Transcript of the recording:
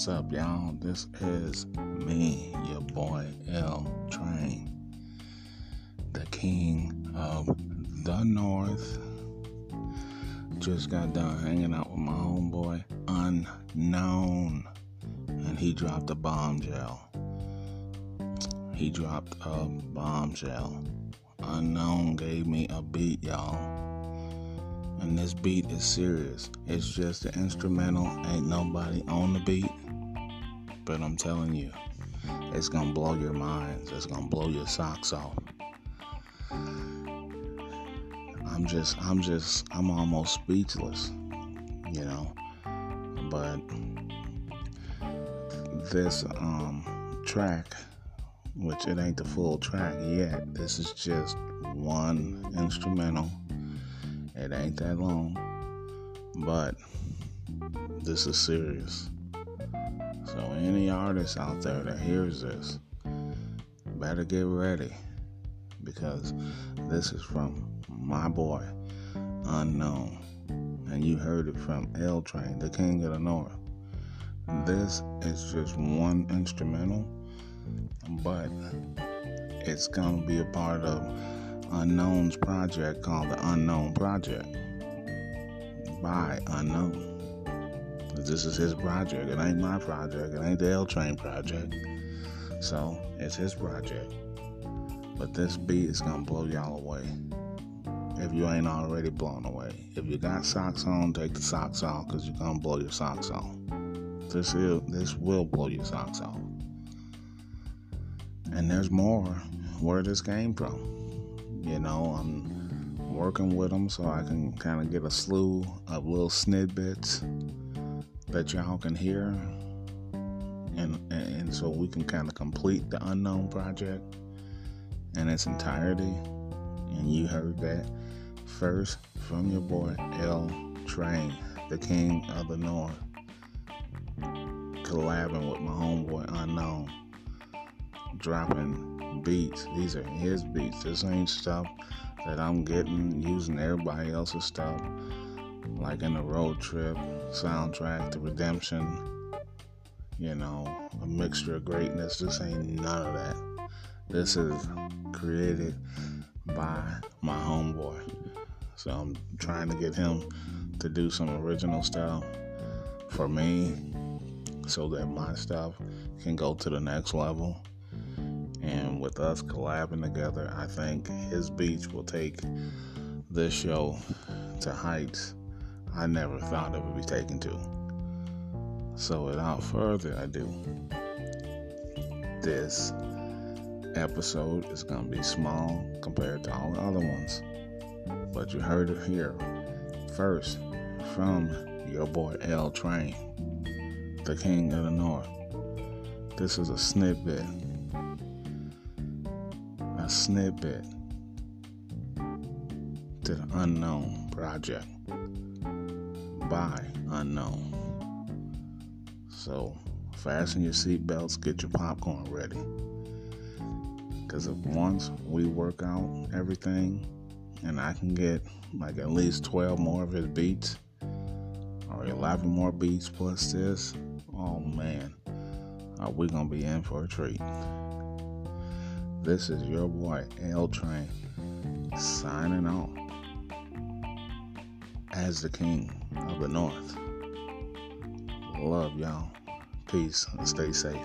What's up, y'all? This is me, your boy L Train, the king of the North. Just got done hanging out with my homeboy Unknown, and he dropped a bombshell. He dropped a bombshell. Unknown gave me a beat, y'all and this beat is serious. It's just an instrumental, ain't nobody on the beat. But I'm telling you, it's gonna blow your minds, it's gonna blow your socks off. I'm just, I'm just, I'm almost speechless, you know. But this um, track, which it ain't the full track yet, this is just one instrumental it ain't that long, but this is serious. So, any artist out there that hears this, better get ready because this is from my boy, Unknown. And you heard it from L Train, the King of the North. This is just one instrumental, but it's gonna be a part of Unknown's project called The Unknown Project by Unknown. This is his project. It ain't my project. It ain't the L Train project. So it's his project. But this beat is gonna blow y'all away. If you ain't already blown away. If you got socks on, take the socks off because you're gonna blow your socks off. This will this will blow your socks off. And there's more where this came from. You know, I'm working with them so I can kind of get a slew of little snippets that y'all can hear, and and so we can kind of complete the unknown project in its entirety. And you heard that first from your boy L Train, the King of the North, collabing with my homeboy Unknown, dropping beats. These are his beats. This ain't stuff that I'm getting using everybody else's stuff. Like in the road trip soundtrack, the redemption, you know, a mixture of greatness. This ain't none of that. This is created by my homeboy. So I'm trying to get him to do some original stuff for me so that my stuff can go to the next level and with us collabing together, I think his beach will take this show to heights I never thought it would be taken to. So, without further ado, this episode is going to be small compared to all the other ones. But you heard it here first from your boy L Train, the King of the North. This is a snippet A snippet to the Unknown Project by Unknown. So, fasten your seatbelts, get your popcorn ready. Because if once we work out everything and I can get like at least 12 more of his beats or 11 more beats plus this, oh man, are we going to be in for a treat? This is your boy L Train signing off as the king of the north. Love y'all. Peace and stay safe.